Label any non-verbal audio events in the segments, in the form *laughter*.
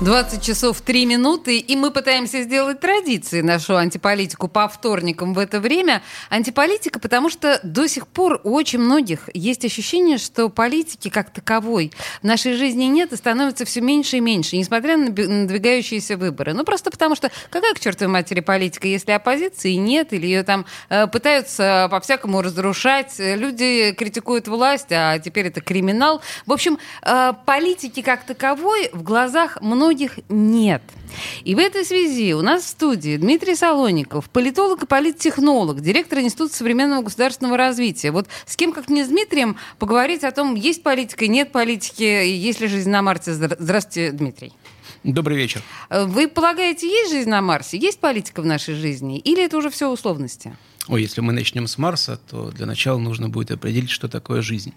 20 часов 3 минуты, и мы пытаемся сделать традицией нашу антиполитику по вторникам в это время. Антиполитика, потому что до сих пор у очень многих есть ощущение, что политики как таковой в нашей жизни нет и становится все меньше и меньше, несмотря на надвигающиеся выборы. Ну, просто потому что какая к чертовой матери политика, если оппозиции нет, или ее там э, пытаются по-всякому разрушать, люди критикуют власть, а теперь это криминал. В общем, э, политики как таковой в глазах многих многих нет. И в этой связи у нас в студии Дмитрий Солоников, политолог и политтехнолог, директор Института современного государственного развития. Вот с кем, как не с Дмитрием, поговорить о том, есть политика, нет политики, есть ли жизнь на Марсе. Здравствуйте, Дмитрий. Добрый вечер. Вы полагаете, есть жизнь на Марсе? Есть политика в нашей жизни? Или это уже все условности? Ой, если мы начнем с Марса, то для начала нужно будет определить, что такое жизнь.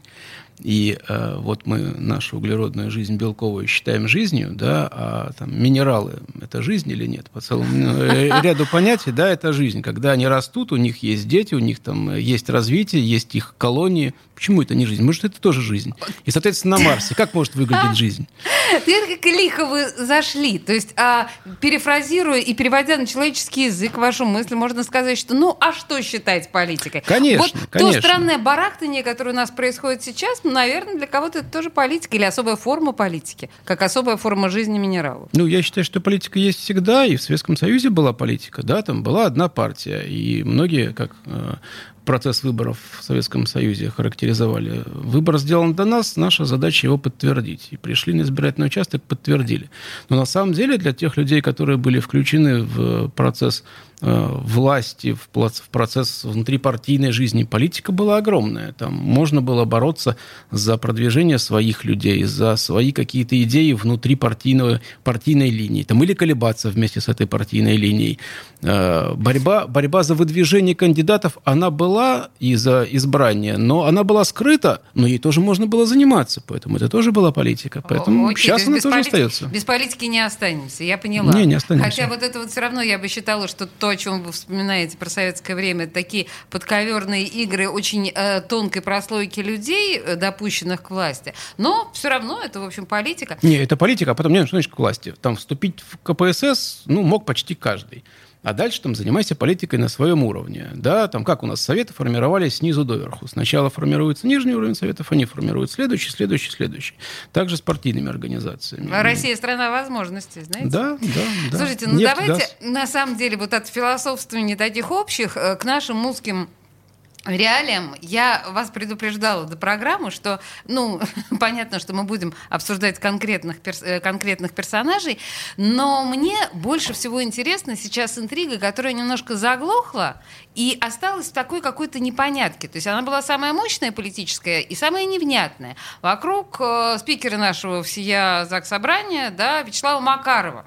И э, вот мы нашу углеродную жизнь белковую считаем жизнью, да, а там минералы – это жизнь или нет? По целому э, ряду понятий, да, это жизнь. Когда они растут, у них есть дети, у них там есть развитие, есть их колонии. Почему это не жизнь? Может, это тоже жизнь. И, соответственно, на Марсе как может выглядеть жизнь? Это как лихо вы зашли. То есть, а, перефразируя и переводя на человеческий язык вашу мысль, можно сказать, что ну, а что считать политикой? Конечно, вот конечно. то странное барахтание, которое у нас происходит сейчас, ну, наверное, для кого-то это тоже политика или особая форма политики, как особая форма жизни минералов. Ну, я считаю, что политика есть всегда, и в Советском Союзе была политика, да, там была одна партия, и многие, как э, процесс выборов в Советском Союзе характеризовали. Выбор сделан до нас, наша задача его подтвердить. И пришли на избирательный участок, подтвердили. Но на самом деле для тех людей, которые были включены в процесс власти, в процесс внутрипартийной жизни, политика была огромная. Там можно было бороться за продвижение своих людей, за свои какие-то идеи внутри партийной, партийной линии. Там, или колебаться вместе с этой партийной линией. Э, борьба, борьба за выдвижение кандидатов, она была и за избрание, но она была скрыта, но ей тоже можно было заниматься, поэтому это тоже была политика. Поэтому Окей, сейчас она тоже полит... остается. Без политики не останемся, я поняла. Не, не останемся. Хотя вот это вот все равно я бы считала, что то, о чем вы вспоминаете про советское время, такие подковерные игры очень э, тонкой прослойки людей, э, допущенных к власти. Но все равно это, в общем, политика. Не, это политика, а потом, не, что значит к власти? Там вступить в КПСС, ну, мог почти каждый а дальше там занимайся политикой на своем уровне. Да, там как у нас советы формировались снизу доверху. Сначала формируется нижний уровень советов, они формируют следующий, следующий, следующий. Также с партийными организациями. А Россия страна возможностей, знаете? Да, да, да. Слушайте, ну Нефть, давайте газ. на самом деле вот от философствования таких общих э, к нашим узким реалиям я вас предупреждала до программы, что, ну, *laughs* понятно, что мы будем обсуждать конкретных, перс э, конкретных персонажей, но мне больше всего интересна сейчас интрига, которая немножко заглохла и осталась в такой какой-то непонятке. То есть она была самая мощная политическая и самая невнятная. Вокруг э, спикера нашего всея Заксобрания, да, Вячеслава Макарова.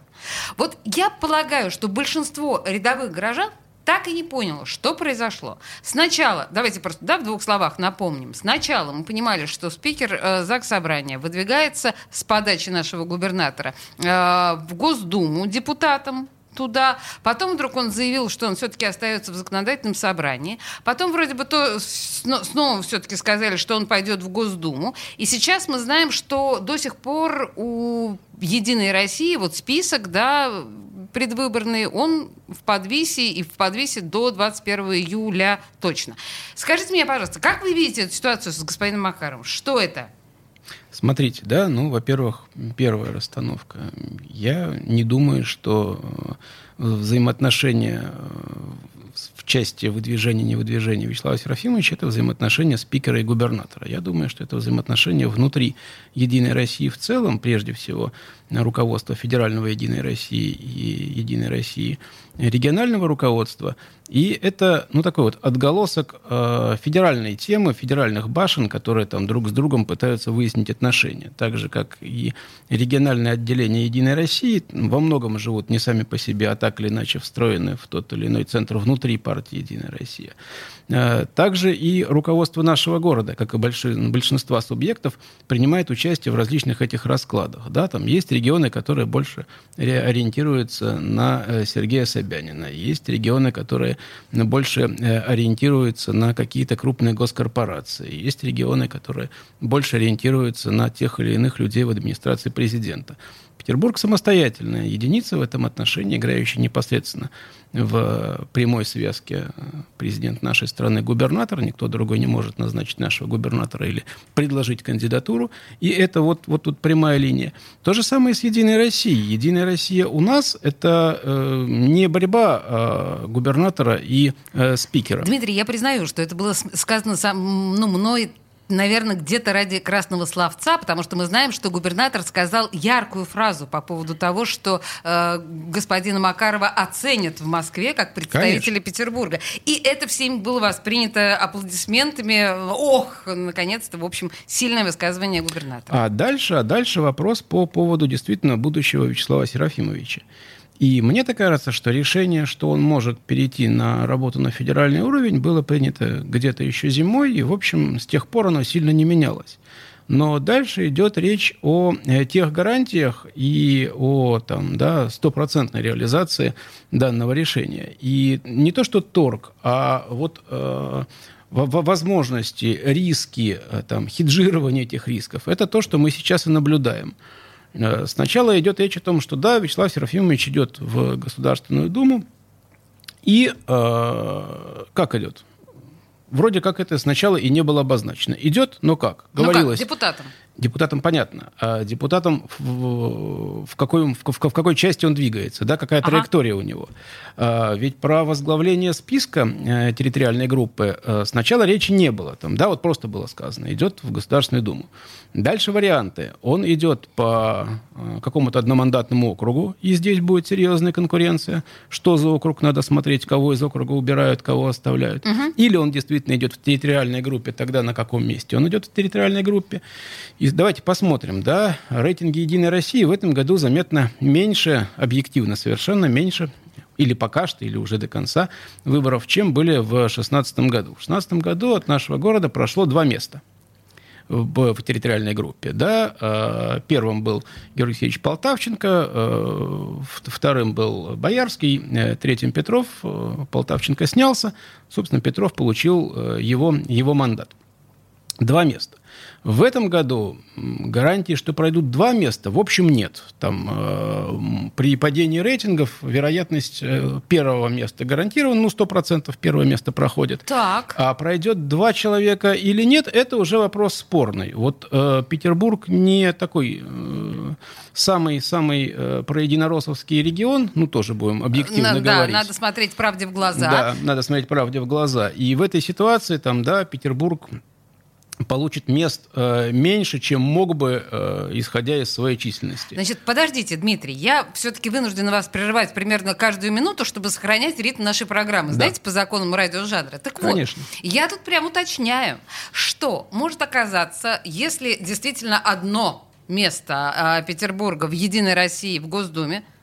Вот я полагаю, что большинство рядовых горожан так и не поняла, что произошло. Сначала, давайте просто да, в двух словах напомним. Сначала мы понимали, что спикер э, ЗАГС Собрания выдвигается с подачи нашего губернатора э, в Госдуму депутатом туда. Потом вдруг он заявил, что он все-таки остается в законодательном собрании. Потом вроде бы то снова все-таки сказали, что он пойдет в Госдуму. И сейчас мы знаем, что до сих пор у Единой России вот список, да, предвыборный, он в подвисе и в подвисе до 21 июля точно. Скажите мне, пожалуйста, как вы видите эту ситуацию с господином Макаровым? Что это? Смотрите, да, ну, во-первых, первая расстановка. Я не думаю, что э, взаимоотношения э, части выдвижения и невыдвижения Вячеслава Серафимовича это взаимоотношения спикера и губернатора. Я думаю, что это взаимоотношения внутри Единой России в целом, прежде всего, руководства Федерального Единой России и Единой России, регионального руководства. И это, ну, такой вот отголосок э, федеральной темы, федеральных башен, которые там друг с другом пытаются выяснить отношения. Так же, как и региональные отделения Единой России во многом живут не сами по себе, а так или иначе встроены в тот или иной центр внутри партии Единая Россия. Э, также и руководство нашего города, как и большинства субъектов, принимает участие в различных этих раскладах. Да, там есть регионы, которые больше ориентируются на э, Сергея Собянина, есть регионы, которые больше э, ориентируются на какие-то крупные госкорпорации, есть регионы, которые больше ориентируются на тех или иных людей в администрации президента. Петербург самостоятельная единица в этом отношении, играющая непосредственно в прямой связке президент нашей страны губернатор, никто другой не может назначить нашего губернатора или предложить кандидатуру, и это вот, вот тут прямая линия. То же самое с «Единой Россией». «Единая Россия» у нас – это э, не борьба э, губернатора и э, спикера. Дмитрий, я признаю, что это было сказано сам, ну, мной наверное, где-то ради красного словца, потому что мы знаем, что губернатор сказал яркую фразу по поводу того, что э, господина Макарова оценят в Москве как представителя Конечно. Петербурга. И это всем было воспринято аплодисментами. Ох, наконец-то, в общем, сильное высказывание губернатора. А дальше, а дальше вопрос по поводу действительно будущего Вячеслава Серафимовича. И мне так кажется, что решение, что он может перейти на работу на федеральный уровень, было принято где-то еще зимой, и, в общем, с тех пор оно сильно не менялось. Но дальше идет речь о э, тех гарантиях и о там, да, стопроцентной реализации данного решения. И не то, что торг, а вот э, возможности, риски, э, там, хеджирование этих рисков. Это то, что мы сейчас и наблюдаем. Э, сначала идет речь о том, что да, Вячеслав Серафимович идет в Государственную Думу, и э, как идет? Вроде как это сначала и не было обозначено. Идет, но как? Говорилось. Ну как, депутатом. Депутатам понятно. А депутатам в, в, какой, в, в какой части он двигается, да, какая ага. траектория у него. А, ведь про возглавление списка а, территориальной группы а, сначала речи не было. Там, да, вот просто было сказано, идет в Государственную Думу. Дальше варианты. Он идет по а, какому-то одномандатному округу, и здесь будет серьезная конкуренция. Что за округ надо смотреть, кого из округа убирают, кого оставляют. Угу. Или он действительно идет в территориальной группе, тогда на каком месте? Он идет в территориальной группе. И давайте посмотрим, да, рейтинги «Единой России» в этом году заметно меньше, объективно совершенно меньше, или пока что, или уже до конца выборов, чем были в 2016 году. В 2016 году от нашего города прошло два места в, в территориальной группе. Да? Э, первым был Георгий Алексеевич Полтавченко, э, вторым был Боярский, э, третьим Петров. Полтавченко снялся, собственно, Петров получил его, его мандат. Два места. В этом году гарантии, что пройдут два места, в общем, нет. Там э, при падении рейтингов вероятность э, первого места гарантирована, ну, 100% первое место проходит. Так. А пройдет два человека или нет, это уже вопрос спорный. Вот э, Петербург не такой э, самый-самый э, проединороссовский регион, ну, тоже будем объективно на, говорить. Да, надо смотреть правде в глаза. Да, надо смотреть правде в глаза. И в этой ситуации, там, да, Петербург получит мест э, меньше, чем мог бы, э, исходя из своей численности. Значит, подождите, Дмитрий, я все-таки вынуждена вас прерывать примерно каждую минуту, чтобы сохранять ритм нашей программы. Да. Знаете, по законам радиожанра. Так Конечно. вот, я тут прям уточняю, что может оказаться, если действительно одно место э, Петербурга в Единой России в Госдуме –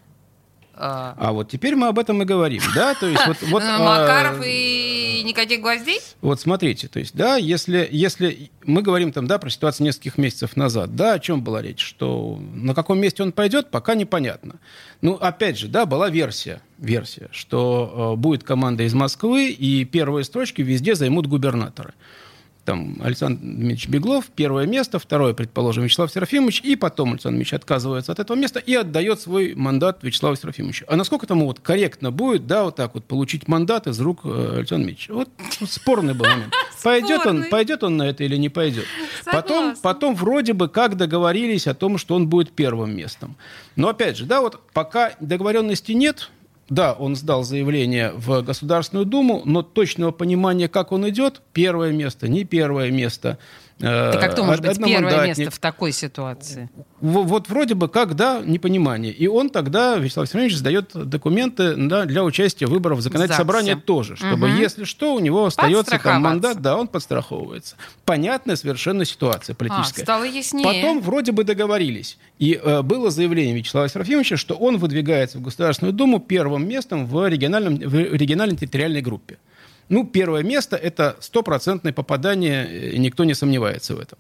а... а вот теперь мы об этом и говорим, да, то есть вот... вот Макаров а... и никаких гвоздей? Вот смотрите, то есть, да, если, если мы говорим там, да, про ситуацию нескольких месяцев назад, да, о чем была речь, что на каком месте он пойдет, пока непонятно. Ну, опять же, да, была версия, версия, что э, будет команда из Москвы, и первые строчки везде займут губернаторы там Александр Дмитриевич Беглов, первое место, второе, предположим, Вячеслав Серафимович, и потом Александр Дмитриевич отказывается от этого места и отдает свой мандат Вячеславу Серафимовичу. А насколько тому вот корректно будет, да, вот так вот получить мандат из рук э, Александра Дмитриевича? Вот, вот спорный был момент. *laughs* Пойдет он, пойдет он на это или не пойдет. Потом, потом вроде бы как договорились о том, что он будет первым местом. Но опять же, да, вот пока договоренности нет, да, он сдал заявление в Государственную Думу, но точного понимания, как он идет, первое место, не первое место, Так а кто может быть первое место в такой ситуации? Вот вроде бы как, да, непонимание. И он тогда, Вячеслав Семенович, сдает документы да, для участия в выборах в законодательное собрание тоже, чтобы, угу. если что, у него остается там мандат, да, он подстраховывается. Понятная совершенно ситуация политическая. А, стало яснее. Потом вроде бы договорились. И э, было заявление Вячеслава Серафимовича, что он выдвигается в Государственную Думу первым местом в, региональном, в региональной территориальной группе. Ну, первое место – это стопроцентное попадание, никто не сомневается в этом.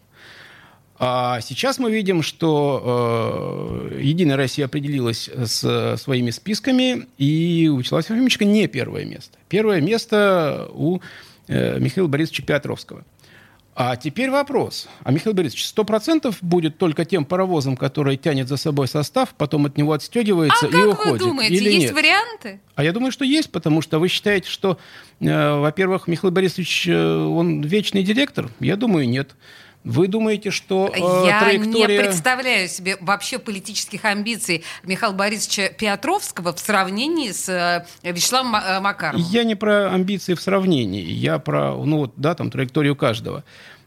А сейчас мы видим, что э, Единая Россия определилась с своими списками, и у Вячеслава Серафимовича не первое место. Первое место у э, Михаила Борисовича Петровского. А теперь вопрос. А Михаил Борисович, сто процентов будет только тем паровозом, который тянет за собой состав, потом от него отстегивается а и уходит? А как вы думаете, или есть нет? варианты? А я думаю, что есть, потому что вы считаете, что, э, во-первых, Михаил Борисович, э, он вечный директор? Я думаю, нет. Вы думаете, что э, Я траектория... не представляю себе вообще политических амбиций Михаила Борисовича Петровского в сравнении с э, Вячеславом э, Макаровым? Я не про амбиции в сравнении, я про, ну вот, да, там, траекторию каждого.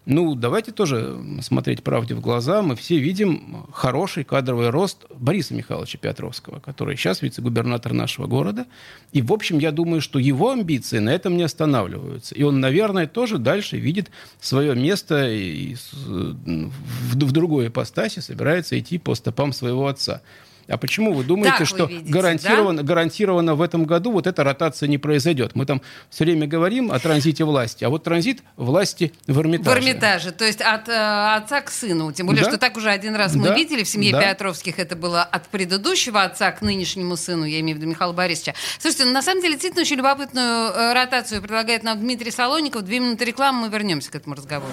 Ну, давайте тоже смотреть правде в глаза. Мы все видим хороший кадровый рост Бориса Михайловича Петровского, который сейчас вице-губернатор нашего города. И, в общем, я думаю, что его амбиции на этом не останавливаются. И он, наверное, тоже дальше видит свое место и в, другой ипостаси собирается идти по стопам своего отца. А почему вы думаете, так что видите, гарантированно, да? гарантированно в этом году вот эта ротация не произойдет? Мы там все время говорим о транзите власти, а вот транзит власти в Эрмитаже. В Эрмитаже, то есть от э, отца к сыну. Тем более, да? что так уже один раз мы да? видели в семье да? Петровских, это было от предыдущего отца к нынешнему сыну, я имею в виду Михаила Борисовича. Слушайте, ну, на самом деле действительно очень любопытную э, ротацию предлагает нам Дмитрий Солоников. Две минуты рекламы, мы вернемся к этому разговору.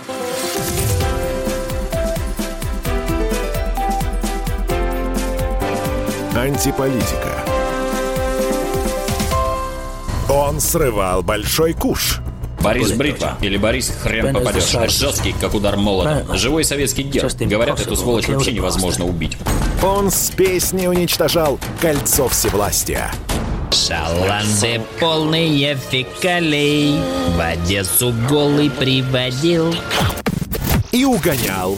Антиполитика. Он срывал большой куш. Борис Бритва или Борис Хрен попадешь. Жесткий, как удар молота. Живой советский герб. Говорят, эту сволочь вообще невозможно убить. Он с песней уничтожал кольцо всевластия. Шаланды полные фекалей В Одессу голый приводил и угонял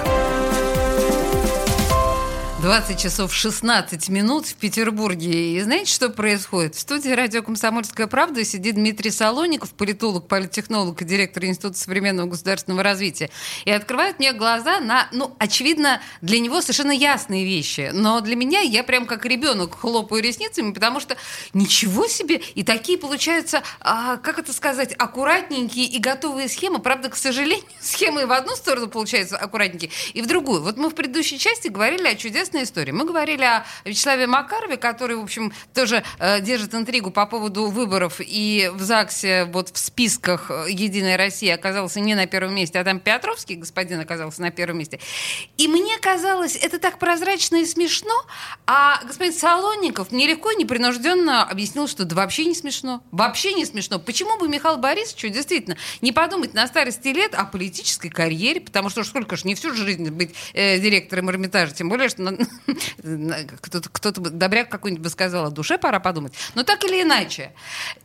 20 часов 16 минут в Петербурге. И знаете, что происходит? В студии радио «Комсомольская правда» сидит Дмитрий Солоников, политолог, политтехнолог и директор Института современного государственного развития. И открывает мне глаза на, ну, очевидно, для него совершенно ясные вещи. Но для меня я прям как ребенок хлопаю ресницами, потому что ничего себе! И такие получаются, а, как это сказать, аккуратненькие и готовые схемы. Правда, к сожалению, *laughs* схемы в одну сторону получаются аккуратненькие, и в другую. Вот мы в предыдущей части говорили о чудесном интересная история. Мы говорили о Вячеславе Макарове, который, в общем, тоже э, держит интригу по поводу выборов. И в ЗАГСе вот в списках э, «Единая Россия» оказался не на первом месте, а там Петровский господин оказался на первом месте. И мне казалось, это так прозрачно и смешно. А господин Солонников мне легко и непринужденно объяснил, что да вообще не смешно. Вообще не смешно. Почему бы Михаил Борисовичу действительно не подумать на старости лет о политической карьере? Потому что сколько ж не всю жизнь быть э, директором Эрмитажа, тем более, что *laughs* кто-то, кто-то добряк какой-нибудь бы сказал, о душе пора подумать. Но так или иначе,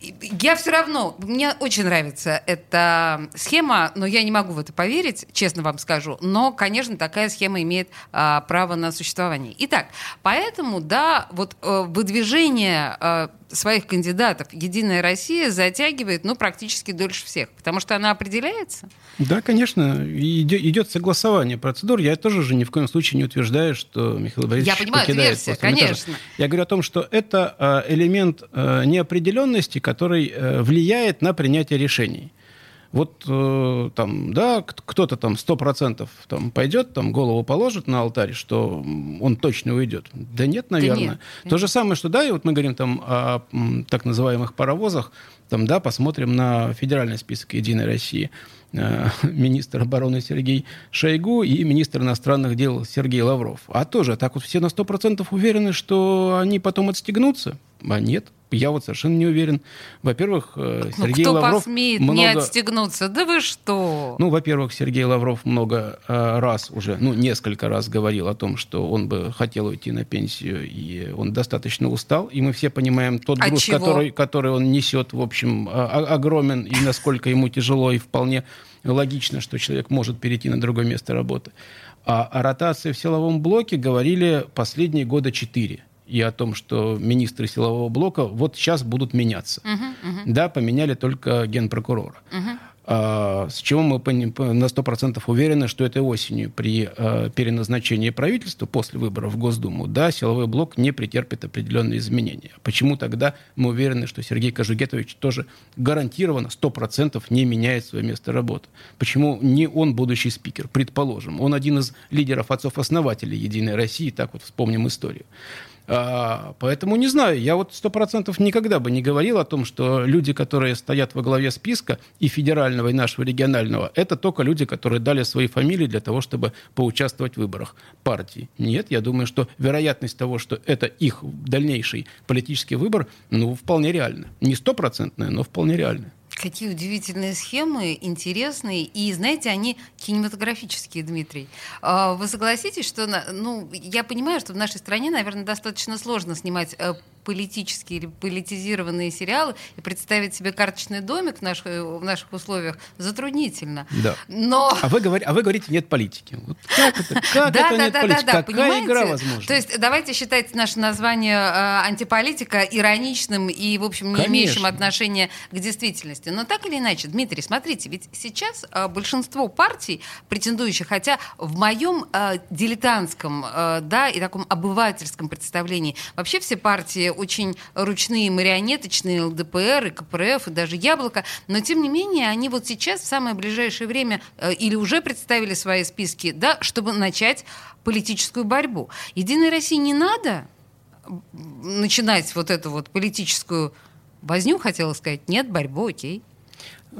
я все равно, мне очень нравится эта схема, но я не могу в это поверить, честно вам скажу. Но, конечно, такая схема имеет а, право на существование. Итак, поэтому, да, вот э, выдвижение э, своих кандидатов Единая Россия затягивает, ну, практически дольше всех, потому что она определяется. Да, конечно, идет согласование процедур. Я тоже же ни в коем случае не утверждаю, что Михаил Борисович Я понимаю, покидает версия, конечно. Я говорю о том, что это а, элемент а, неопределенности, который э, влияет на принятие решений. Вот э, там, да, кто-то там сто процентов там пойдет, там голову положит на алтарь, что он точно уйдет. Да нет, наверное. Да нет. То же самое, что да, и вот мы говорим там о так называемых паровозах, там, да, посмотрим на федеральный список «Единой России». Э, *laughs* министр обороны Сергей Шойгу и министр иностранных дел Сергей Лавров. А тоже так вот все на 100% уверены, что они потом отстегнутся? А нет, я вот совершенно не уверен. Во-первых, э, ну, Сергей кто Лавров посмеет много... не отстегнуться? Да вы что? Ну, во-первых, Сергей Лавров много э, раз уже, ну, несколько раз говорил о том, что он бы хотел уйти на пенсию, и он достаточно устал, и мы все понимаем тот груз, который, который он несет, в общем, огромен, и насколько ему тяжело, и вполне логично, что человек может перейти на другое место работы. А о ротации в силовом блоке говорили последние года четыре и о том, что министры силового блока вот сейчас будут меняться. Uh-huh, uh-huh. Да, поменяли только генпрокурора. Uh-huh. А, с чего мы на 100% уверены, что этой осенью при а, переназначении правительства после выборов в Госдуму, да, силовой блок не претерпит определенные изменения. Почему тогда мы уверены, что Сергей Кожугетович тоже гарантированно 100% не меняет свое место работы? Почему не он будущий спикер? Предположим, он один из лидеров отцов-основателей «Единой России», так вот вспомним историю. А, поэтому не знаю, я вот сто процентов никогда бы не говорил о том, что люди, которые стоят во главе списка и федерального, и нашего регионального, это только люди, которые дали свои фамилии для того, чтобы поучаствовать в выборах партии. Нет, я думаю, что вероятность того, что это их дальнейший политический выбор, ну, вполне реальна. Не стопроцентная, но вполне реальная. Какие удивительные схемы, интересные. И, знаете, они кинематографические, Дмитрий. А, вы согласитесь, что, ну, я понимаю, что в нашей стране, наверное, достаточно сложно снимать э, политические или политизированные сериалы и представить себе карточный домик в наших, в наших условиях затруднительно. Да. Но... А, вы говорите, а вы говорите, нет политики. Вот как это, как *laughs* да, это да, нет да, политики? Да, да, Какая понимаете? игра возможна? То есть давайте считать наше название э, антиполитика ироничным и, в общем, не Конечно. имеющим отношения к действительности. Но так или иначе, Дмитрий, смотрите, ведь сейчас э, большинство партий, претендующих, хотя в моем э, дилетантском э, да, и таком обывательском представлении вообще все партии очень ручные, марионеточные ЛДПР и КПРФ, и даже Яблоко, но тем не менее они вот сейчас в самое ближайшее время э, или уже представили свои списки, да, чтобы начать политическую борьбу. Единой России не надо начинать вот эту вот политическую возню, хотела сказать, нет, борьбу, окей.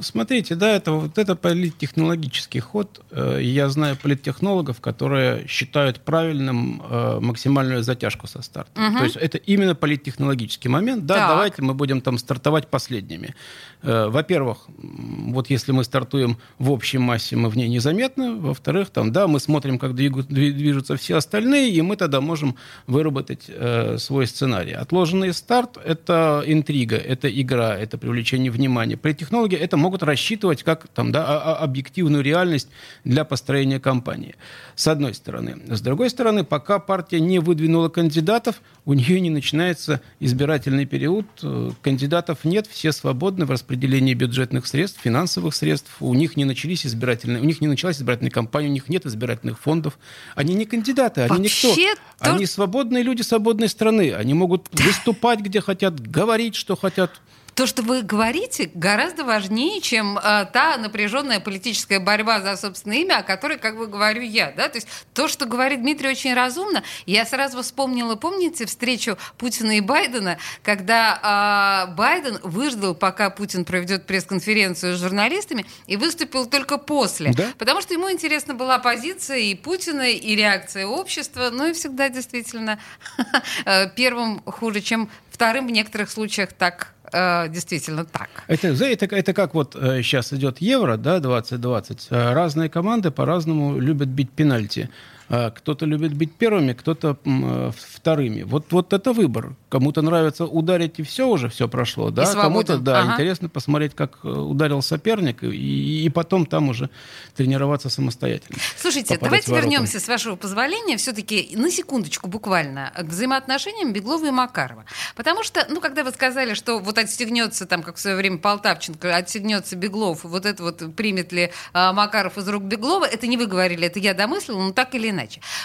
Смотрите, да, это вот это политтехнологический ход. Э, я знаю политтехнологов, которые считают правильным э, максимальную затяжку со старта. Угу. То есть это именно политтехнологический момент. Да, так. давайте мы будем там стартовать последними. Э, во-первых, вот если мы стартуем в общей массе, мы в ней незаметны. Во-вторых, там, да, мы смотрим, как движутся все остальные, и мы тогда можем выработать э, свой сценарий. Отложенный старт – это интрига, это игра, это привлечение внимания. Политтехнологи это могут рассчитывать как там, да, объективную реальность для построения кампании. С одной стороны. С другой стороны, пока партия не выдвинула кандидатов, у нее не начинается избирательный период, э, кандидатов нет, все свободны в распределении бюджетных средств, финансовых средств, у них не начались избирательные, у них не началась избирательная кампания, у них нет избирательных фондов. Они не кандидаты, они Вообще никто. То... Они свободные люди свободной страны, они могут выступать где хотят, говорить, что хотят то, что вы говорите, гораздо важнее, чем э, та напряженная политическая борьба за собственное имя, о которой, как бы говорю я. Да? То есть то, что говорит Дмитрий, очень разумно. Я сразу вспомнила, помните, встречу Путина и Байдена, когда э, Байден выждал, пока Путин проведет пресс-конференцию с журналистами, и выступил только после. Да? Потому что ему интересна была позиция и Путина, и реакция общества. Ну и всегда действительно *laughs* э, первым хуже, чем вторым в некоторых случаях так э, действительно так. Это, это, это как вот э, сейчас идет Евро, да, 2020. Э, разные команды по-разному любят бить пенальти. А, кто-то любит быть первыми, кто-то э, вторыми. Вот, вот это выбор. Кому-то нравится ударить, и все уже, все прошло. Да? Кому-то, да, ага. интересно посмотреть, как э, ударил соперник, и, и потом там уже тренироваться самостоятельно. Слушайте, давайте вернемся, с вашего позволения, все-таки на секундочку буквально к взаимоотношениям Беглова и Макарова. Потому что, ну, когда вы сказали, что вот отстегнется, там, как в свое время Полтавченко, отстегнется Беглов, вот это вот примет ли а, Макаров из рук Беглова, это не вы говорили, это я домыслила, но так или иначе.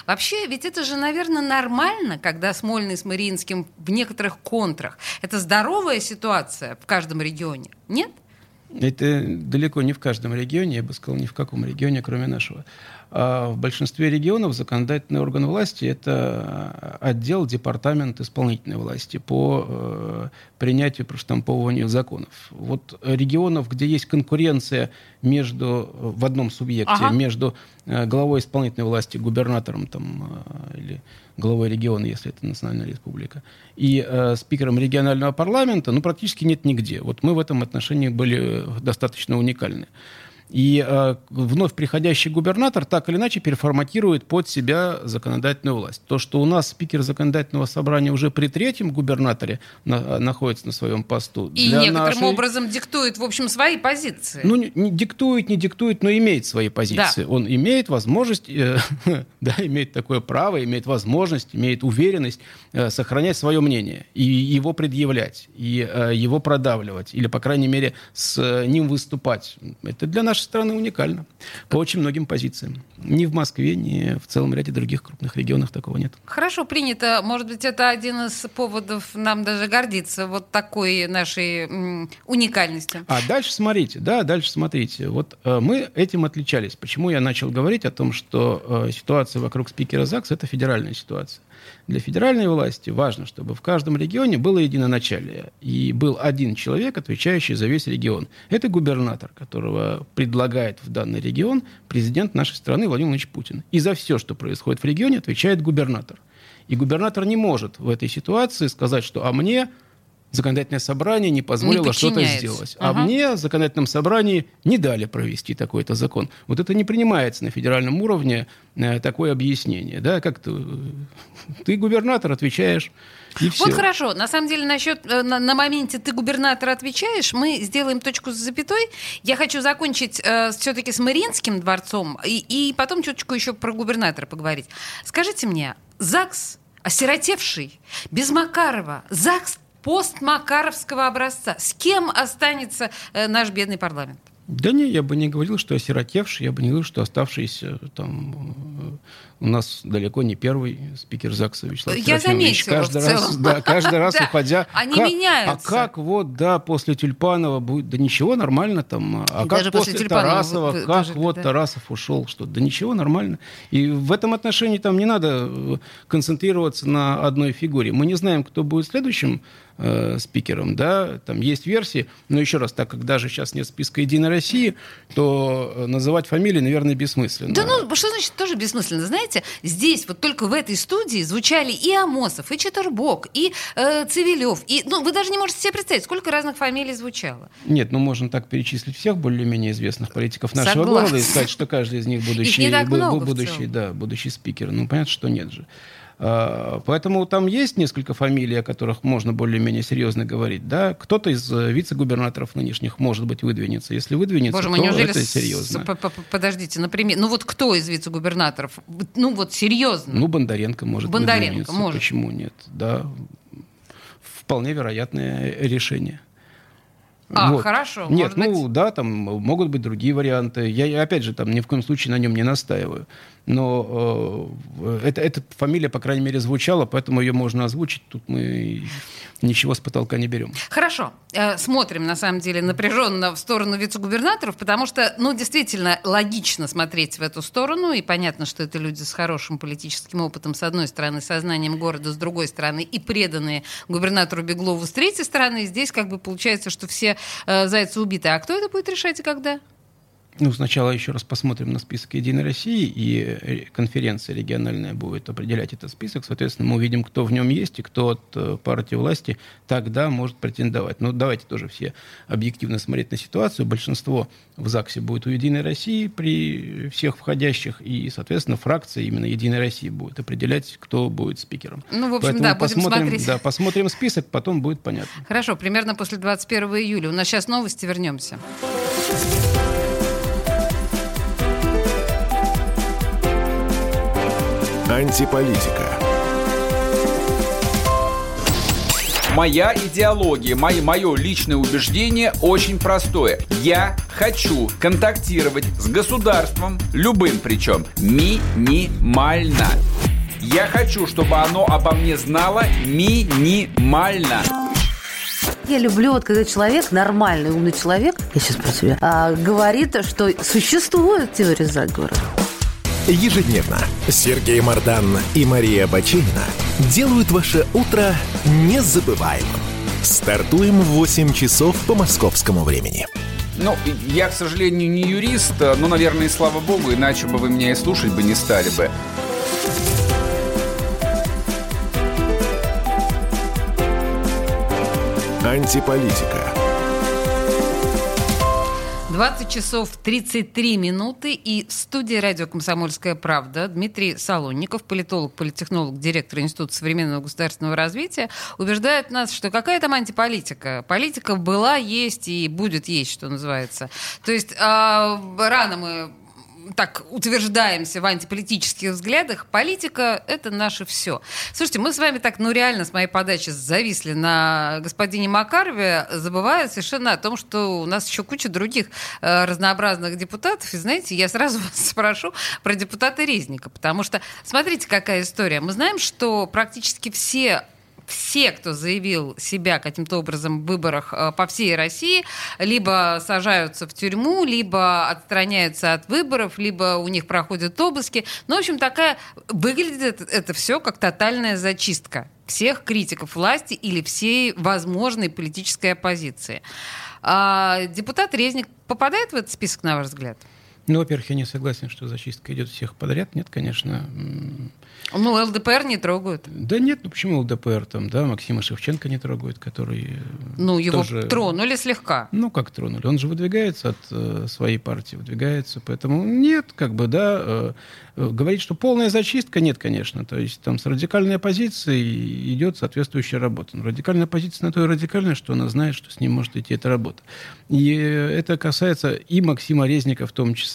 Вообще, ведь это же, наверное, нормально, когда Смольный с Мариинским в некоторых контрах. Это здоровая ситуация в каждом регионе, нет? Это далеко не в каждом регионе, я бы сказал, ни в каком регионе, кроме нашего. А в большинстве регионов законодательный орган власти – это отдел, департамент исполнительной власти по э, принятию, проштамповыванию законов. Вот регионов, где есть конкуренция между, в одном субъекте, ага. между э, главой исполнительной власти, губернатором там, э, или главой региона, если это национальная республика, и э, спикером регионального парламента, ну, практически нет нигде. Вот мы в этом отношении были достаточно уникальны. И э, вновь приходящий губернатор так или иначе переформатирует под себя законодательную власть. То, что у нас спикер законодательного собрания уже при третьем губернаторе на, находится на своем посту. И некоторым нашей... образом диктует, в общем, свои позиции. Ну, не, не диктует, не диктует, но имеет свои позиции. Да. Он имеет возможность, э, *laughs* да, имеет такое право, имеет возможность, имеет уверенность э, сохранять свое мнение и его предъявлять, и э, его продавливать, или, по крайней мере, с э, ним выступать. Это для нашей нашей страны уникально по очень многим позициям. Ни в Москве, ни в целом ряде других крупных регионов такого нет. Хорошо принято. Может быть, это один из поводов нам даже гордиться вот такой нашей уникальностью. А дальше смотрите, да, дальше смотрите. Вот э, мы этим отличались. Почему я начал говорить о том, что э, ситуация вокруг спикера ЗАГС – это федеральная ситуация. Для федеральной власти важно, чтобы в каждом регионе было единоначалие. И был один человек, отвечающий за весь регион. Это губернатор, которого предлагает в данный регион президент нашей страны Владимир Владимирович Путин. И за все, что происходит в регионе, отвечает губернатор. И губернатор не может в этой ситуации сказать, что «а мне законодательное собрание не позволило что-то сделать. Ага. А мне в законодательном собрании не дали провести такой-то закон. Вот это не принимается на федеральном уровне э, такое объяснение. Да? Как ты, ты губернатор, отвечаешь. И все. Вот хорошо. На самом деле, насчет э, на, на моменте ты губернатор отвечаешь, мы сделаем точку с запятой. Я хочу закончить э, все-таки с Мариинским дворцом и, и потом чуточку еще про губернатора поговорить. Скажите мне, ЗАГС осиротевший, без Макарова, ЗАГС постмакаровского образца. С кем останется э, наш бедный парламент? Да не, я бы не говорил, что осиротевший, я бы не говорил, что оставшиеся там у нас далеко не первый спикер ЗАГСа Вячеслав Я заметила каждый раз, да, каждый раз *laughs* уходя. Они как, меняются. А как вот, да, после Тюльпанова будет, да ничего, нормально там. А как после, после Тарасова, вы, как вот да. Тарасов ушел, что, да ничего, нормально. И в этом отношении там не надо э, концентрироваться на одной фигуре. Мы не знаем, кто будет следующим э, спикером, да, там есть версии, но еще раз, так как даже сейчас нет списка Единой России, то э, называть фамилии, наверное, бессмысленно. Да ну, что значит тоже бессмысленно? Знаете, здесь вот только в этой студии звучали и Амосов, и Четербок, и э, Цивилев, и, ну, вы даже не можете себе представить, сколько разных фамилий звучало. Нет, ну, можно так перечислить всех более-менее известных политиков нашего Согласна. города и сказать, что каждый из них будущий, будущий, да, будущий спикер. Ну, понятно, что нет же. А, поэтому там есть несколько фамилий, о которых можно более-менее серьезно говорить. Да? Кто-то из э, вице-губернаторов нынешних, может быть, выдвинется. Если выдвинется, Боже то неужели это серьезно. Подождите, например, ну вот кто из вице-губернаторов? Ну вот серьезно. Ну, Бондаренко может Бондаренко выдвинется. может. Почему нет? Да, вполне вероятное решение. А, вот. хорошо. Нет, ну быть... да, там могут быть другие варианты. Я, опять же, там ни в коем случае на нем не настаиваю но э, это, эта фамилия, по крайней мере, звучала, поэтому ее можно озвучить. Тут мы ничего с потолка не берем. Хорошо. Э, смотрим, на самом деле, напряженно в сторону вице-губернаторов, потому что, ну, действительно, логично смотреть в эту сторону, и понятно, что это люди с хорошим политическим опытом, с одной стороны, сознанием города, с другой стороны, и преданные губернатору Беглову с третьей стороны. И здесь как бы получается, что все зайцы убиты. А кто это будет решать и когда? Ну, сначала еще раз посмотрим на список «Единой России», и э, конференция региональная будет определять этот список. Соответственно, мы увидим, кто в нем есть и кто от э, партии власти тогда может претендовать. Но давайте тоже все объективно смотреть на ситуацию. Большинство в ЗАГСе будет у «Единой России» при всех входящих, и, соответственно, фракция именно «Единой России» будет определять, кто будет спикером. Ну, в общем, Поэтому да, будем посмотрим, смотреть. Да, посмотрим список, потом будет понятно. Хорошо, примерно после 21 июля. У нас сейчас новости, вернемся. Антиполитика. Моя идеология, мое, мое личное убеждение очень простое. Я хочу контактировать с государством, любым причем, минимально. Я хочу, чтобы оно обо мне знало минимально. я люблю, вот когда человек, нормальный, умный человек, я сейчас про себя, а, говорит, что существует теория заговора. Ежедневно Сергей Мардан и Мария Бачинина делают ваше утро незабываемым. Стартуем в 8 часов по московскому времени. Ну, я, к сожалению, не юрист, но, наверное, и слава богу, иначе бы вы меня и слушать бы не стали бы. Антиполитика. 20 часов 33 минуты и в студии радио «Комсомольская правда» Дмитрий Солонников, политолог, политтехнолог, директор Института современного государственного развития, убеждает нас, что какая там антиполитика? Политика была, есть и будет есть, что называется. То есть э, рано мы так утверждаемся в антиполитических взглядах, политика — это наше все. Слушайте, мы с вами так, ну реально, с моей подачи зависли на господине Макарове, забывая совершенно о том, что у нас еще куча других э, разнообразных депутатов. И знаете, я сразу *laughs* вас спрошу про депутата Резника, потому что, смотрите, какая история. Мы знаем, что практически все все, кто заявил себя каким-то образом в выборах э, по всей России, либо сажаются в тюрьму, либо отстраняются от выборов, либо у них проходят обыски. Ну, в общем, такая выглядит это все как тотальная зачистка всех критиков власти или всей возможной политической оппозиции. А депутат Резник попадает в этот список, на ваш взгляд? Ну, во-первых, я не согласен, что зачистка идет всех подряд. Нет, конечно. Ну, ЛДПР не трогают. Да нет, ну почему ЛДПР там, да, Максима Шевченко не трогают, который... Э, ну, его тоже... тронули слегка. Ну, как тронули? Он же выдвигается от э, своей партии, выдвигается, поэтому нет, как бы, да, э, э, говорить, что полная зачистка, нет, конечно. То есть там с радикальной оппозицией идет соответствующая работа. Но радикальная оппозиция на то и радикальная, что она знает, что с ним может идти эта работа. И это касается и Максима Резника в том числе.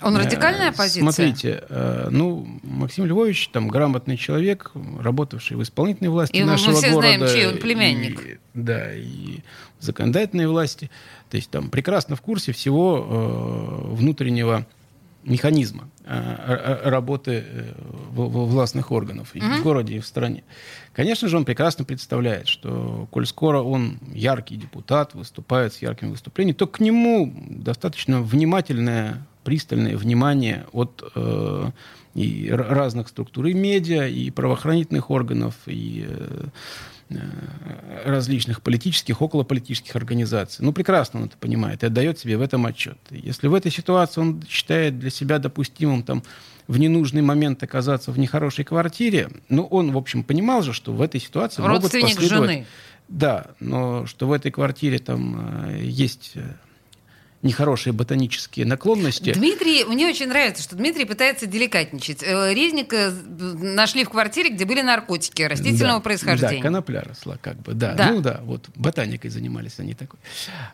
Он э, радикальная оппозиция? Смотрите, э, ну, Максим Львович, там, грамотный человек, работавший в исполнительной власти и нашего мы все города. знаем, чей он племянник. И, да, и законодательной власти. То есть там прекрасно в курсе всего э, внутреннего механизма э, работы э, властных органов и mm-hmm. в городе, и в стране. Конечно же, он прекрасно представляет, что, коль скоро он яркий депутат, выступает с яркими выступлениями, то к нему достаточно внимательное пристальное внимание от э, и разных структур, и медиа, и правоохранительных органов, и э, различных политических, околополитических организаций. Ну, прекрасно он это понимает и отдает себе в этом отчет. Если в этой ситуации он считает для себя допустимым там, в ненужный момент оказаться в нехорошей квартире, ну, он, в общем, понимал же, что в этой ситуации Родственник могут последовать... жены. Да, но что в этой квартире там э, есть нехорошие ботанические наклонности. Дмитрий, мне очень нравится, что Дмитрий пытается деликатничать. Э, Резника нашли в квартире, где были наркотики растительного да, происхождения. Да, конопля росла, как бы, да. да. Ну да, вот ботаникой занимались они такой.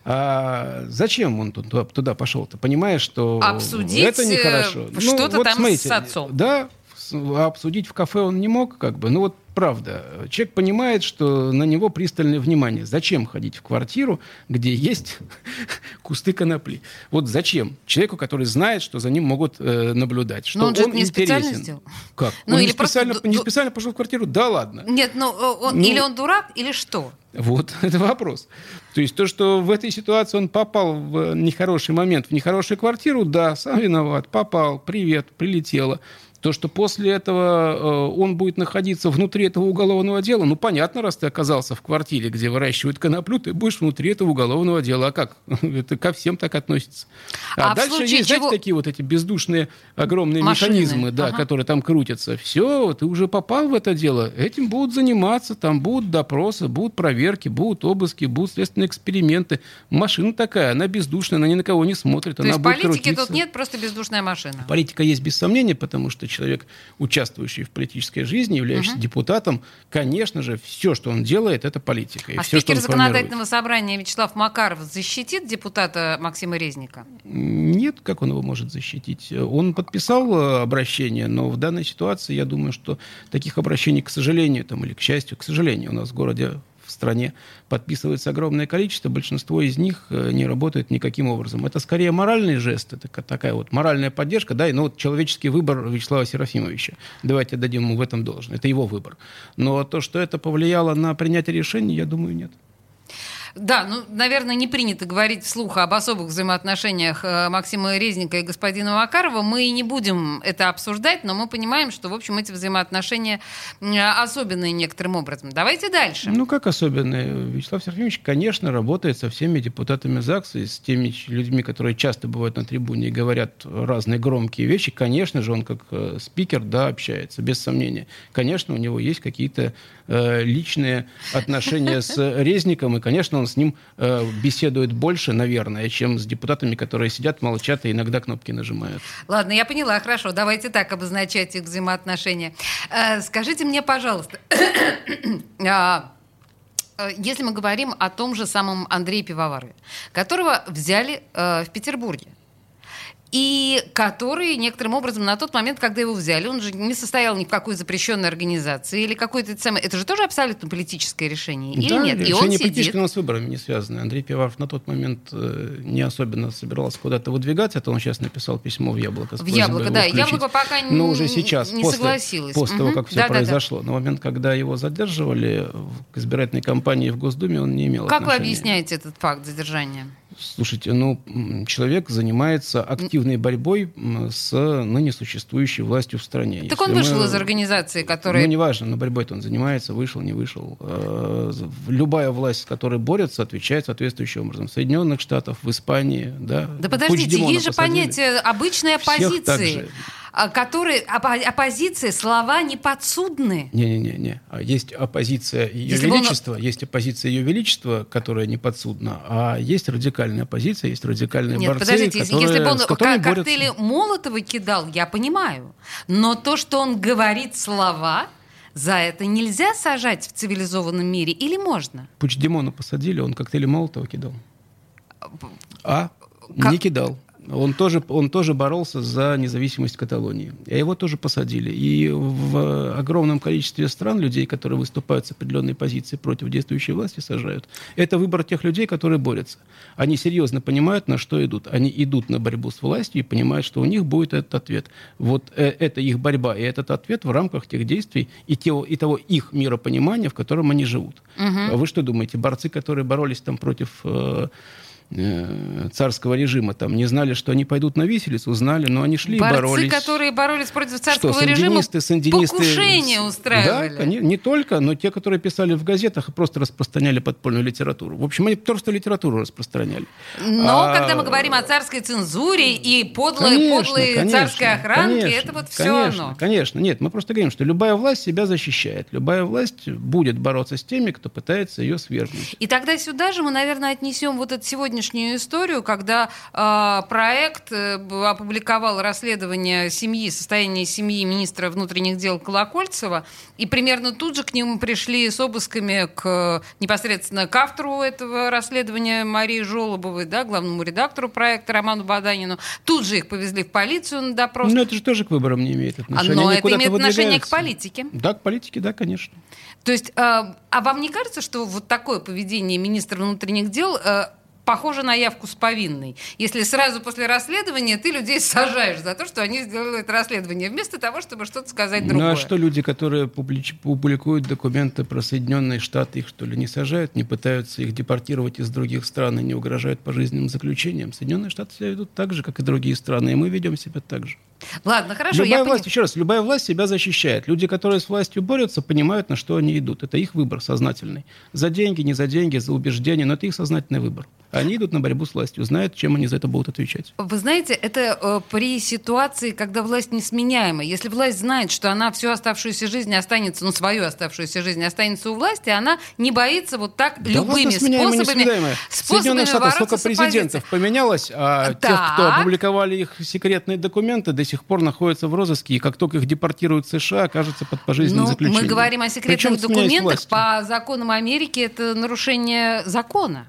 А зачем он туда, туда пошел-то? Понимая, что Обсудить это нехорошо. Что-то ну, вот там смотрите, с отцом. Да, обсудить в кафе он не мог, как бы. Ну вот правда. Человек понимает, что на него пристальное внимание. Зачем ходить в квартиру, где есть *laughs* кусты конопли? Вот зачем? Человеку, который знает, что за ним могут э, наблюдать. Что Но он же он не интересен. специально сделал. Как? Ну, он или не, специально, просто... не специально пошел в квартиру? Да ладно. Нет, ну, он, Ну, или он дурак, или что? Вот, *laughs* это вопрос. То есть то, что в этой ситуации он попал в нехороший момент, в нехорошую квартиру, да, сам виноват, попал, привет, прилетело. То, что после этого э, он будет находиться внутри этого уголовного дела, ну, понятно, раз ты оказался в квартире, где выращивают коноплю, ты будешь внутри этого уголовного дела. А как? *laughs* Это ко всем так относится. А, А дальше есть, чего- знаете, такие вот эти бездушные огромные Машины, механизмы, да, ага. которые там крутятся. Все, ты уже попал в это дело, этим будут заниматься, там будут допросы, будут проверки, будут обыски, будут следственные эксперименты. Машина такая, она бездушная, она ни на кого не смотрит, То она есть будет политики крутиться. тут нет, просто бездушная машина. Политика есть без сомнения, потому что человек, участвующий в политической жизни, являющийся депутатом, конечно же, все, что он делает, это политика. И А все, что спикер формирует. законодательного собрания Вячеслав Макаров защитит депутата Максима Резника? Нет, как он его может защитить? Он подписал э, обращение, но в данной ситуации я думаю, что таких обращений, к сожалению, там, или к счастью, к сожалению, у нас в городе стране подписывается огромное количество, большинство из них э, не работает никаким образом. Это скорее моральный жест, это ка- такая вот моральная поддержка, да, и ну, вот человеческий выбор Вячеслава Серафимовича. Давайте дадим ему в этом должное. Это его выбор. Но то, что это повлияло на принятие решений, я думаю, нет. Да, ну, наверное, не принято говорить вслух об особых взаимоотношениях э, Максима Резника и господина Макарова. Мы и не будем это обсуждать, но мы понимаем, что, в общем, эти взаимоотношения особенные некоторым образом. Давайте дальше. Ну, как особенные? Вячеслав Серафимович, конечно, работает со всеми депутатами ЗАГСа и с теми людьми, которые часто бывают на трибуне и говорят разные громкие вещи. Конечно же, он как э, спикер, да, общается, без сомнения. Конечно, у него есть какие-то личные отношения с Резником, и, конечно, он с ним э, беседует больше, наверное, чем с депутатами, которые сидят, молчат и иногда кнопки нажимают. Ладно, я поняла, хорошо. Давайте так обозначать их взаимоотношения. Э, Скажите мне, пожалуйста, *coughs* а, э, если мы говорим о том же самом Андрее Пивоварове, которого взяли э, в Петербурге, и который некоторым образом на тот момент, когда его взяли, он же не состоял ни в какой запрещенной организации или какой-то самое. Это же тоже абсолютно политическое решение, или да, нет? И решение он политическое сидит. у нас с выборами не связано. Андрей Пиваров на тот момент э, не особенно собирался куда-то выдвигаться. Это он сейчас написал письмо в «Яблоко». В «Яблоко», да. включить. «Яблоко» пока Но не- уже сейчас, не после, согласилось. после того, Мгм. как все Да-да-да. произошло. На момент, когда его задерживали к избирательной кампании в Госдуме, он не имел Как вы отношения. объясняете этот факт задержания? Слушайте, ну, человек занимается активной борьбой с ныне существующей властью в стране. Так Если он вышел мы- из организации, которая... ну, неважно, но борьбой-то он занимается, вышел, не вышел. Э, Любая власть, с которой борется, отвечает соответствующим образом. В Соединенных Штатах, в Испании, да. Да подождите, есть же посадили. понятие обычной оппозиции, которые оппо- оппозиция, слова не подсудны. Не-не-не. А Есть оппозиция Ее Если бы он- Величества, есть оппозиция Ее Величества, которая не подсудна, а есть радикальная оппозиция, есть радикальные Нет, борцы, подождите, которые, если бы он борются. коктейли Молотова кидал, я понимаю. Но то, что он говорит слова, за это нельзя сажать в цивилизованном мире или можно? Пучдемона посадили, он коктейли Молотова кидал. А? Как- Не кидал. Он тоже, он тоже боролся за независимость Каталонии. И его тоже посадили. И в огромном количестве стран людей, которые выступают с определенной позиции против действующей власти, сажают. Это выбор тех людей, которые борются. Они серьезно понимают, на что идут. Они идут на борьбу с властью и понимают, что у них будет этот ответ. Вот э, это их борьба и этот ответ в рамках тех действий и, те- и того их миропонимания, в котором они живут. А Вы что думаете, борцы, которые боролись там против э, царского режима, там не знали, что они пойдут на виселицу, знали, но они шли и Борцы, боролись. которые боролись против царского Что, режима, сандинисты, сандинисты... покушение устраивали. Да, коне- не только, но те, которые писали в газетах и просто распространяли подпольную литературу. В общем, они просто литературу распространяли. Но А, когда мы говорим о царской цензуре и подлой, Конечно, подлой конечно, царской охранке, конечно, это вот все конечно, оно. Конечно, нет, мы просто говорим, что любая власть себя защищает. Любая власть будет бороться с теми, кто пытается ее свергнуть. И тогда сюда же мы, наверное, отнесем вот эту сегодняшнюю историю, когда э, проект э, б- опубликовал расследование семьи, состояния семьи министра внутренних дел Колокольцева, и примерно тут же к нему пришли с обысками к непосредственно к автору этого расследования Марии Жолобовой, да, главному редактору проекта Роману Баданину. Тут же их повезли в полицию на допрос. Но это же тоже к выборам не имеет отношения. Но Они это имеет отношение к политике. Да, к политике, да, конечно. То есть, э, а вам не кажется, что вот такое поведение министра внутренних дел э, похоже на явку с повинной? Если сразу после расследования ты людей сажаешь за то, что они сделали это расследование, вместо того, чтобы что-то сказать другое. Ну а что люди, которые публич- публикуют документы про Соединенные Штаты, их что ли не сажают, не пытаются их депортировать из других стран и не угрожают пожизненным заключением? Соединенные Штаты себя ведут так же, как и другие страны, и мы ведем себя так же. Ладно, хорошо, любая я власть, пони- еще раз, любая власть себя защищает. Люди, которые с властью борются, понимают, на что они идут. Это их выбор сознательный. За деньги, не за деньги, за убеждения, но это их сознательный выбор. Они идут на борьбу с властью, знают, чем они за это будут отвечать. Вы знаете, это э, при ситуации, когда власть несменяема. Если власть знает, что она всю оставшуюся жизнь останется, ну, свою оставшуюся жизнь останется у власти, она не боится вот так Да любыми способами, несменяемое. В способами Соединенных Штатах сколько бороться с оппозицией. президентов поменялось, а Так. тех, кто опубликовали их секретные документы, до сих пор находятся в розыске, и как только их депортируют в США, окажутся под пожизненным Ну, заключением. мы говорим о секретных Причем документах. По законам Америки это нарушение закона.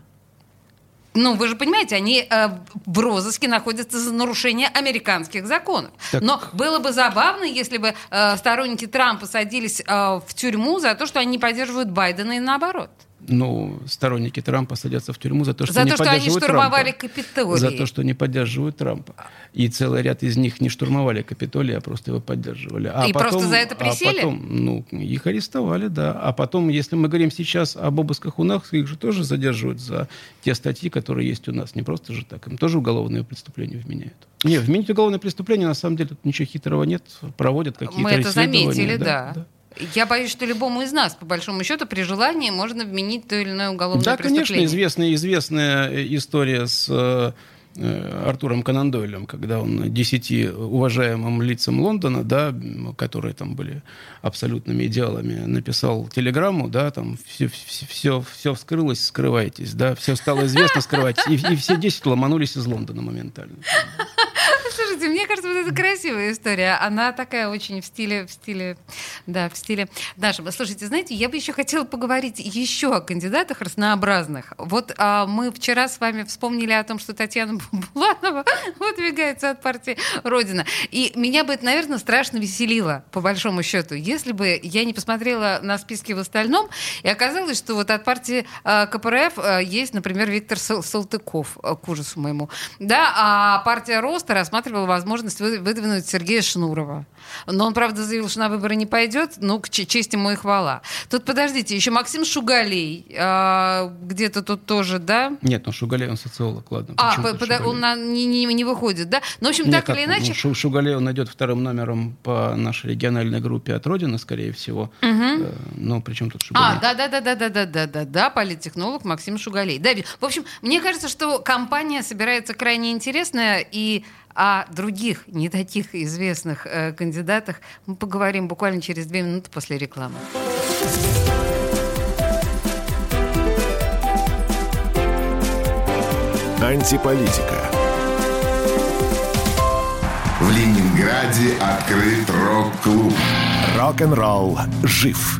Ну, вы же понимаете, они э, в розыске находятся за нарушение американских законов. Так- Но было бы забавно, если бы э, сторонники Трампа садились э, в тюрьму за то, что они поддерживают Байдена и наоборот. Ну, сторонники Трампа садятся в тюрьму за то, что За не то, что они поддерживают штурмовали Трампа. Капитолий. За то, что не поддерживают Трампа. И целый ряд из них не штурмовали Капитолий, а просто его поддерживали. А И просто за это а присели? потом, ну, их арестовали, да. А потом, если мы говорим сейчас об обысках у нас, их же тоже задерживают за те статьи, которые есть у нас. Не просто же так. Им тоже уголовные преступления вменяют. Нет, вменить уголовное преступление, на самом деле, тут ничего хитрого нет. Проводят какие-то Мы это заметили, да. Я боюсь, что любому из нас, по большому счету, при желании можно вменить то или иное уголовное Да, преступление. конечно, известная, известная э, история с э, э, Артуром Конан Дойлем, когда он десяти уважаемым лицам Лондона, да, которые там были абсолютными идеалами, написал телеграмму, да, там все, все, все, все вскрылось, скрывайтесь, да, все стало известно, скрывайтесь. И, и все десять ломанулись из Лондона моментально. *laughs* Слушайте, мне кажется, вот это красивая история. Она такая очень в стиле, в стиле, да, в стиле нашего. Слушайте, знаете, я бы еще хотела поговорить еще о кандидатах разнообразных. Вот а, мы вчера с вами вспомнили о том, что Татьяна *laughs* Буланова выдвигается от партии Родина. И меня бы это, наверное, страшно веселило, по большому счету, если бы я не посмотрела на списки в остальном, и оказалось, что вот от партии а, КПРФ а, есть, например, Виктор Сал- Салтыков, а, к ужасу моему. Да, а партия Роста рассматривала рассматривал возможность выдвинуть Сергея Шнурова. Но он, правда, заявил, что на выборы не пойдет. Ну, к чести ему и хвала. Тут, подождите, еще Максим Шугалей. А, где-то тут тоже, да? Нет, ну Шугалей, он социолог, ладно. А, под, он на, не, не, не выходит, да? Ну, в общем, Нет, так как, или иначе... Ну, Шугалей, он идет вторым номером по нашей региональной группе от Родины, скорее всего. Угу. Э, Но ну, при чем тут а, Шугалей? А, да-да-да-да-да-да-да-да, политтехнолог Максим Шугалей. Да, в общем, мне кажется, что компания собирается крайне интересная, и о других, не таких известных э, кандидатах мы поговорим буквально через две минуты после рекламы. Антиполитика. В Ленинграде открыт рок-клуб. Рок-н-ролл жив.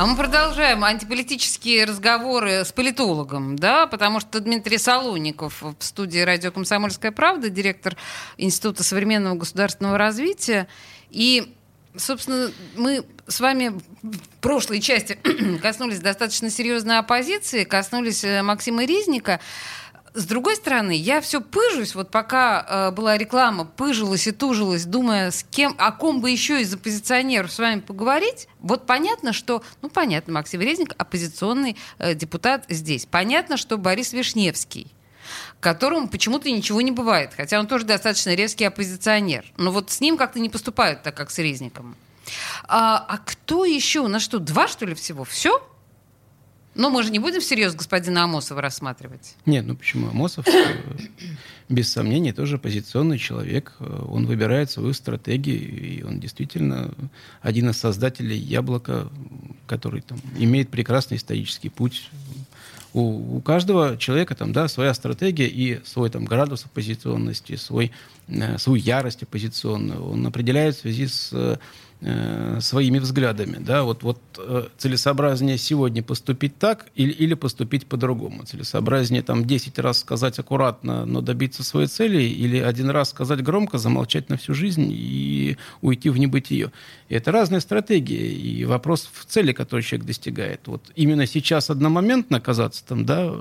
А мы продолжаем антиполитические разговоры с политологом, да, потому что Дмитрий Солоников в студии радио «Комсомольская правда», директор Института современного государственного развития. И, собственно, мы с вами в прошлой части *clears throat* коснулись достаточно серьезной оппозиции, коснулись э, Максима Резника. С другой стороны, я все пыжусь, вот пока э, была реклама, пыжилась и тужилась, думая, с кем, о ком бы еще из оппозиционеров с вами поговорить. Вот понятно, что, ну понятно, Максим Резник оппозиционный э, депутат здесь. Понятно, что Борис Вишневский которому почему-то ничего не бывает, хотя он тоже достаточно резкий оппозиционер. Но вот с ним как-то не поступают так, как с Резником. А, а кто еще? У нас что, два, что ли, всего? Все? Но мы же не будем всерьез господина Амосова рассматривать. Нет, ну почему? Амосов, э, без сомнений, тоже оппозиционный человек. Э, Он выбирает свою стратегию, и он действительно один из создателей «Яблока», который там, имеет прекрасный исторический путь. У, у каждого человека там, да, своя стратегия и свой там, градус оппозиционности, свой, э, свою ярость оппозиционную. Он определяет в связи с э, своими взглядами. Да? Вот, вот э, целесообразнее сегодня поступить так или, или поступить по-другому. Целесообразнее там 10 раз сказать аккуратно, но добиться своей цели, или один раз сказать громко, замолчать на всю жизнь и уйти в небытие. И это разные стратегии. И вопрос в цели, которую человек достигает. Вот именно сейчас одномоментно оказаться там, да,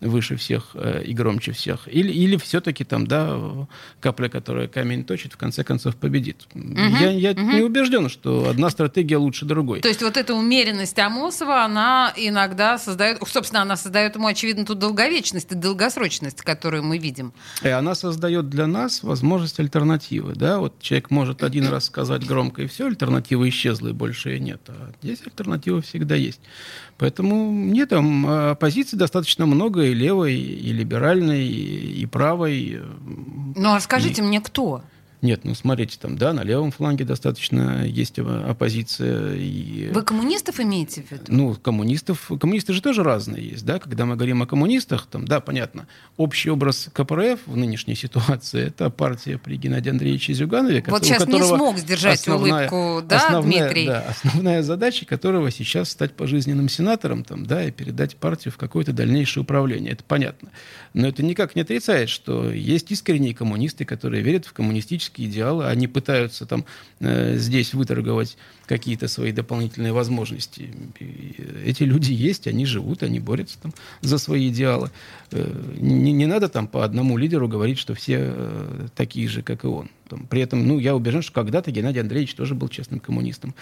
выше всех э, и громче всех, или, или все-таки там, да, капля, которая камень точит, в конце концов победит. Я, я не убежден, что одна стратегия лучше другой. То есть вот эта умеренность Амосова, она иногда создает, собственно, она создает ему, очевидно, ту долговечность и долгосрочность, которую мы видим. И она создает для нас возможность альтернативы. Да? Вот человек может один *clears throat* раз сказать громко, и все, альтернатива исчезла, и больше ее нет. А здесь альтернатива всегда есть. Поэтому нет, там оппозиции достаточно много, и левой, и либеральной, и, и правой. Ну а скажите и... мне, кто? Нет, ну смотрите, там, да, на левом фланге достаточно есть оппозиция. И... Вы коммунистов имеете в виду? Ну, коммунистов, коммунисты же тоже разные есть, да, когда мы говорим о коммунистах, там, да, понятно, общий образ КПРФ в нынешней ситуации, это партия при Геннадии Андреевиче Зюганове, вот сейчас не смог сдержать основная, улыбку, да, основная, Дмитрий? Да, основная задача которого сейчас стать пожизненным сенатором, там, да, и передать партию в какое-то дальнейшее управление, это понятно. Но это никак не отрицает, что есть искренние коммунисты, которые верят в коммунистические политические идеалы, они пытаются там э, здесь выторговать какие-то свои дополнительные возможности. И эти люди есть, они живут, они борются там за свои идеалы. Э, не, не надо там по одному лидеру говорить, что все э, такие же, как и он. Там, при этом, ну, я убежден, что когда-то Геннадий Андреевич тоже был честным коммунистом.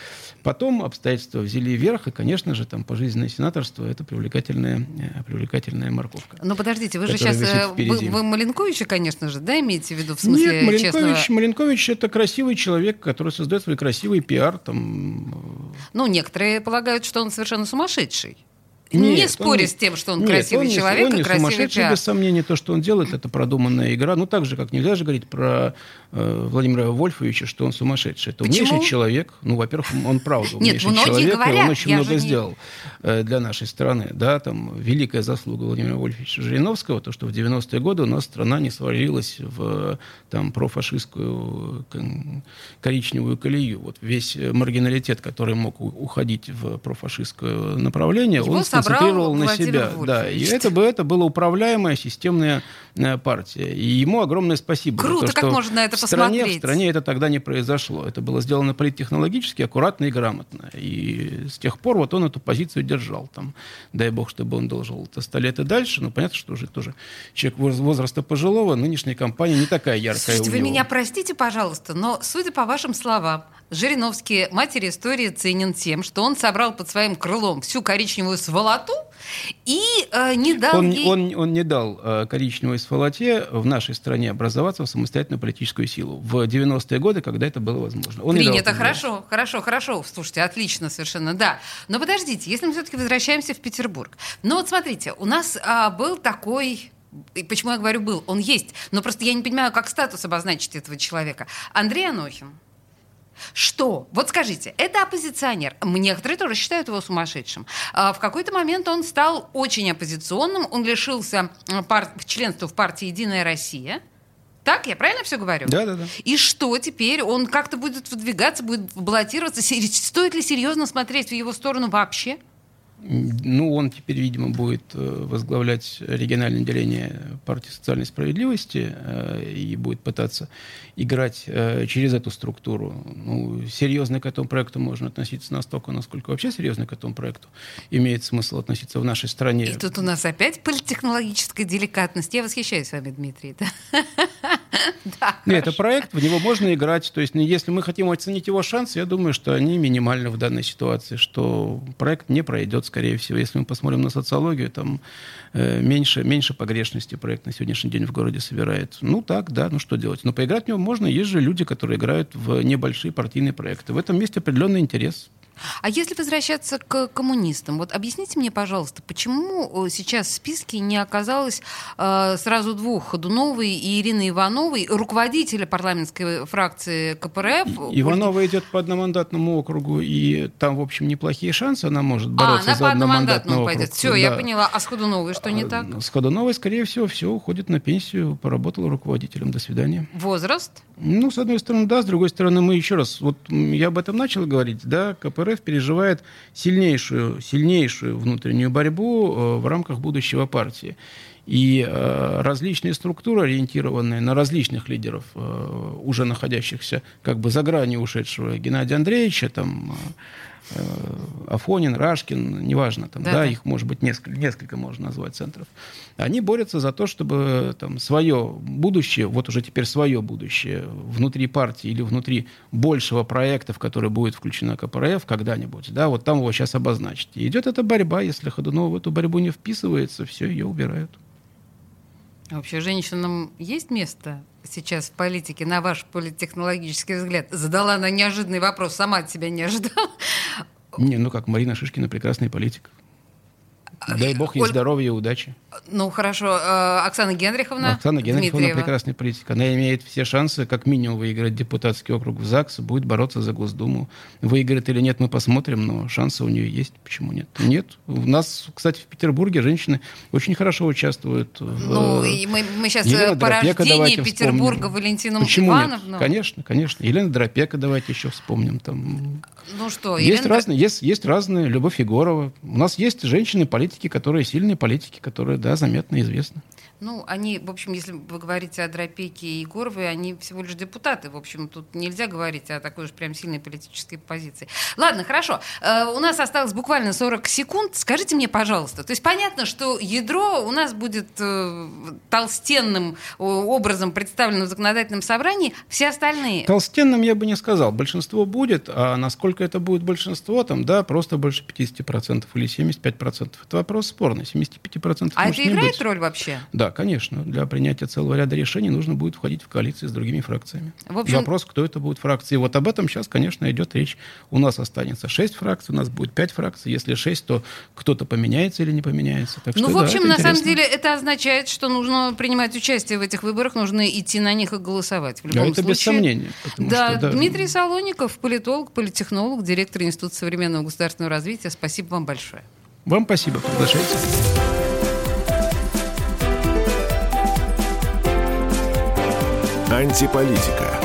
Потом обстоятельства взяли вверх, и, конечно же, там пожизненное сенаторство – это привлекательная, э, привлекательная морковка. Ну, подождите, вы же сейчас, вы, вы Маленковича, конечно же, да, имеете в виду, в смысле Нет, Маленкович, честного... Маленкович – это красивый человек, который создает свой красивый пиар, там... Ну, некоторые полагают, что он совершенно сумасшедший. Нет, не споря он, с тем, что он нет, красивый он человек он и не красивый сумасшедший, пиар. без сомнения, то, что он делает, это продуманная игра. Ну, так же, как нельзя же говорить про э, Владимира Вольфовича, что он сумасшедший. Это Почему? умнейший человек. Ну, во-первых, он правда Нет, умнейший человек, говорят, и он очень много не... сделал э, для нашей страны. Да, там великая заслуга Владимира Вольфовича Жириновского, то, что в 90-е годы у нас страна не свалилась в там, профашистскую коричневую колею. Вот весь маргиналитет, который мог уходить в профашистское направление, Его он сконцентрировал на себя. Да, и это бы это была управляемая системная э, партия. И ему огромное спасибо. за Круто, то, как что можно на это в стране, посмотреть? В стране это тогда не произошло. Это было сделано политтехнологически, аккуратно и грамотно. И с тех пор вот он эту позицию держал. Там, дай бог, чтобы он дожил это сто лет и дальше. Но понятно, что уже тоже человек воз- возраста пожилого, нынешняя компания не такая яркая Слушайте, вы меня простите, пожалуйста, но, судя по вашим словам, Жириновский матери истории ценен тем, что он собрал под своим крылом всю коричневую сволоту и э, не дал Он, ей... он, он не дал э, коричневой сволоте в нашей стране образоваться в самостоятельную политическую силу в 90-е годы, когда это было возможно. Он не дал Принято, этого. хорошо, хорошо, хорошо. Слушайте, отлично совершенно, да. Но подождите, если мы все-таки возвращаемся в Петербург. Ну вот смотрите, у нас а, был такой и почему я говорю был, он есть, но просто я не понимаю, как статус обозначить этого человека. Андрей Анохин. Что? Вот скажите, это оппозиционер. Некоторые тоже считают его сумасшедшим. А, В какой-то момент он стал очень оппозиционным. Он лишился пар- членства в партии «Единая Россия». Так, я правильно все говорю? Да, да, да. И что теперь? Он как-то будет выдвигаться, будет баллотироваться? Стоит ли серьезно смотреть в его сторону вообще? Ну, он теперь, видимо, будет э, возглавлять региональное отделение партии социальной справедливости э, и будет пытаться играть э, через эту структуру. Ну, серьезно к этому проекту можно относиться настолько, насколько вообще серьезно к этому проекту имеет смысл относиться в нашей стране. И тут у нас опять политтехнологическая деликатность. Я восхищаюсь вами, Дмитрий. Да? *laughs* *laughs* Да, Нет, это проект, в него можно играть. То есть, ну, если мы хотим оценить его шансы, я думаю, что они минимальны в данной ситуации, что проект не пройдет, скорее всего. Если мы посмотрим на социологию, там э, меньше, меньше погрешности проект на сегодняшний день в городе собирает. Ну так, да, ну что делать? Но поиграть в него можно. Есть же люди, которые играют в небольшие партийные проекты. В этом месте определенный интерес. А если возвращаться к коммунистам, вот объясните мне, пожалуйста, почему э, сейчас в списке не оказалось э, сразу двух, Ходуновой и Ирины Ивановой, руководителя парламентской фракции КПРФ? Иванова идет по одномандатному округу, и там, в общем, неплохие шансы. Она может А, бороться она за по одномандатному округ. пойдет. Все, я Да. поняла. А с Ходуновой что не так? С Ходуновой, скорее всего, все уходит на пенсию, поработала руководителем. До свидания. Возраст? Ну, с одной стороны, да, с другой стороны, мы еще раз, вот я об этом начал говорить, да, КПРФ переживает сильнейшую, сильнейшую внутреннюю борьбу э, в рамках будущего партии. И э, различные структуры, ориентированные на различных лидеров, э, уже находящихся как бы за гранью ушедшего Геннадия Андреевича, там, э, Афонин, Рашкин, неважно, там, Да, да, да. их может быть несколько, несколько можно назвать центров. Они борются за то, чтобы там свое будущее, вот уже теперь свое будущее внутри партии или внутри большего проекта, в который будет включена КПРФ когда-нибудь, да, вот там его сейчас обозначить. И идет эта борьба, если Ходунова в эту борьбу не вписывается, все, ее убирают. А Вообще, женщинам есть место сейчас в политике, на ваш политтехнологический взгляд? Задала она неожиданный вопрос, сама от себя не ожидала. Не, ну как, Марина Шишкина прекрасный политик. Дай бог ей Оль- здоровья и удачи. Ну, хорошо. э, Оксана Генриховна Оксана Генриховна Дмитриева. прекрасный политик. Она имеет все шансы, как минимум, выиграть депутатский округ в ЗАГС, будет бороться за Госдуму. Выиграет или нет, мы посмотрим, но шансы у нее есть. Почему нет? Нет. У нас, кстати, в Петербурге женщины очень хорошо участвуют. в, Ну, э, и мы, мы сейчас Елена по Дропека рождению давайте Петербурга вспомним. Валентину Почему Ивановну. нет? Конечно, конечно. Елена Дропека давайте еще вспомним. Там. Ну что, Есть Елена разные, есть, есть разные. Любовь Егорова. У нас есть женщины-политики, которые сильные политики, которые, да, заметно известны. Ну, они, в общем, если вы говорите о Дропеке и Егоровой, они всего лишь депутаты. В общем, тут нельзя говорить о такой уж прям сильной политической позиции. Ладно, хорошо. Э, у нас осталось буквально 40 секунд. Скажите мне, пожалуйста, то есть понятно, что ядро у нас будет э, толстенным э, образом представлено в законодательном собрании. Все остальные... Толстенным я бы не сказал. Большинство будет, а насколько это будет большинство, там, да, просто больше 50% или 75%. Это вопрос спорный. 75% А это играет быть. роль вообще? Да, конечно. Для принятия целого ряда решений нужно будет входить в коалиции с другими фракциями. В общем- Вопрос, кто это будет фракции. Вот об этом сейчас, конечно, идет речь. У нас останется 6 фракций, у нас будет 5 фракций. Если 6, то кто-то поменяется или не поменяется. Так Ну, что, в да, общем, это на самом интересно. деле это означает, что нужно принимать участие в этих выборах, нужно идти на них и голосовать. В Да, любом это без случае. сомнения. потому Да, что, да, Дмитрий Солоников, политолог, политтехнолог, директор Института современного государственного развития. Спасибо вам большое. Вам спасибо, приглашайте. Антиполитика.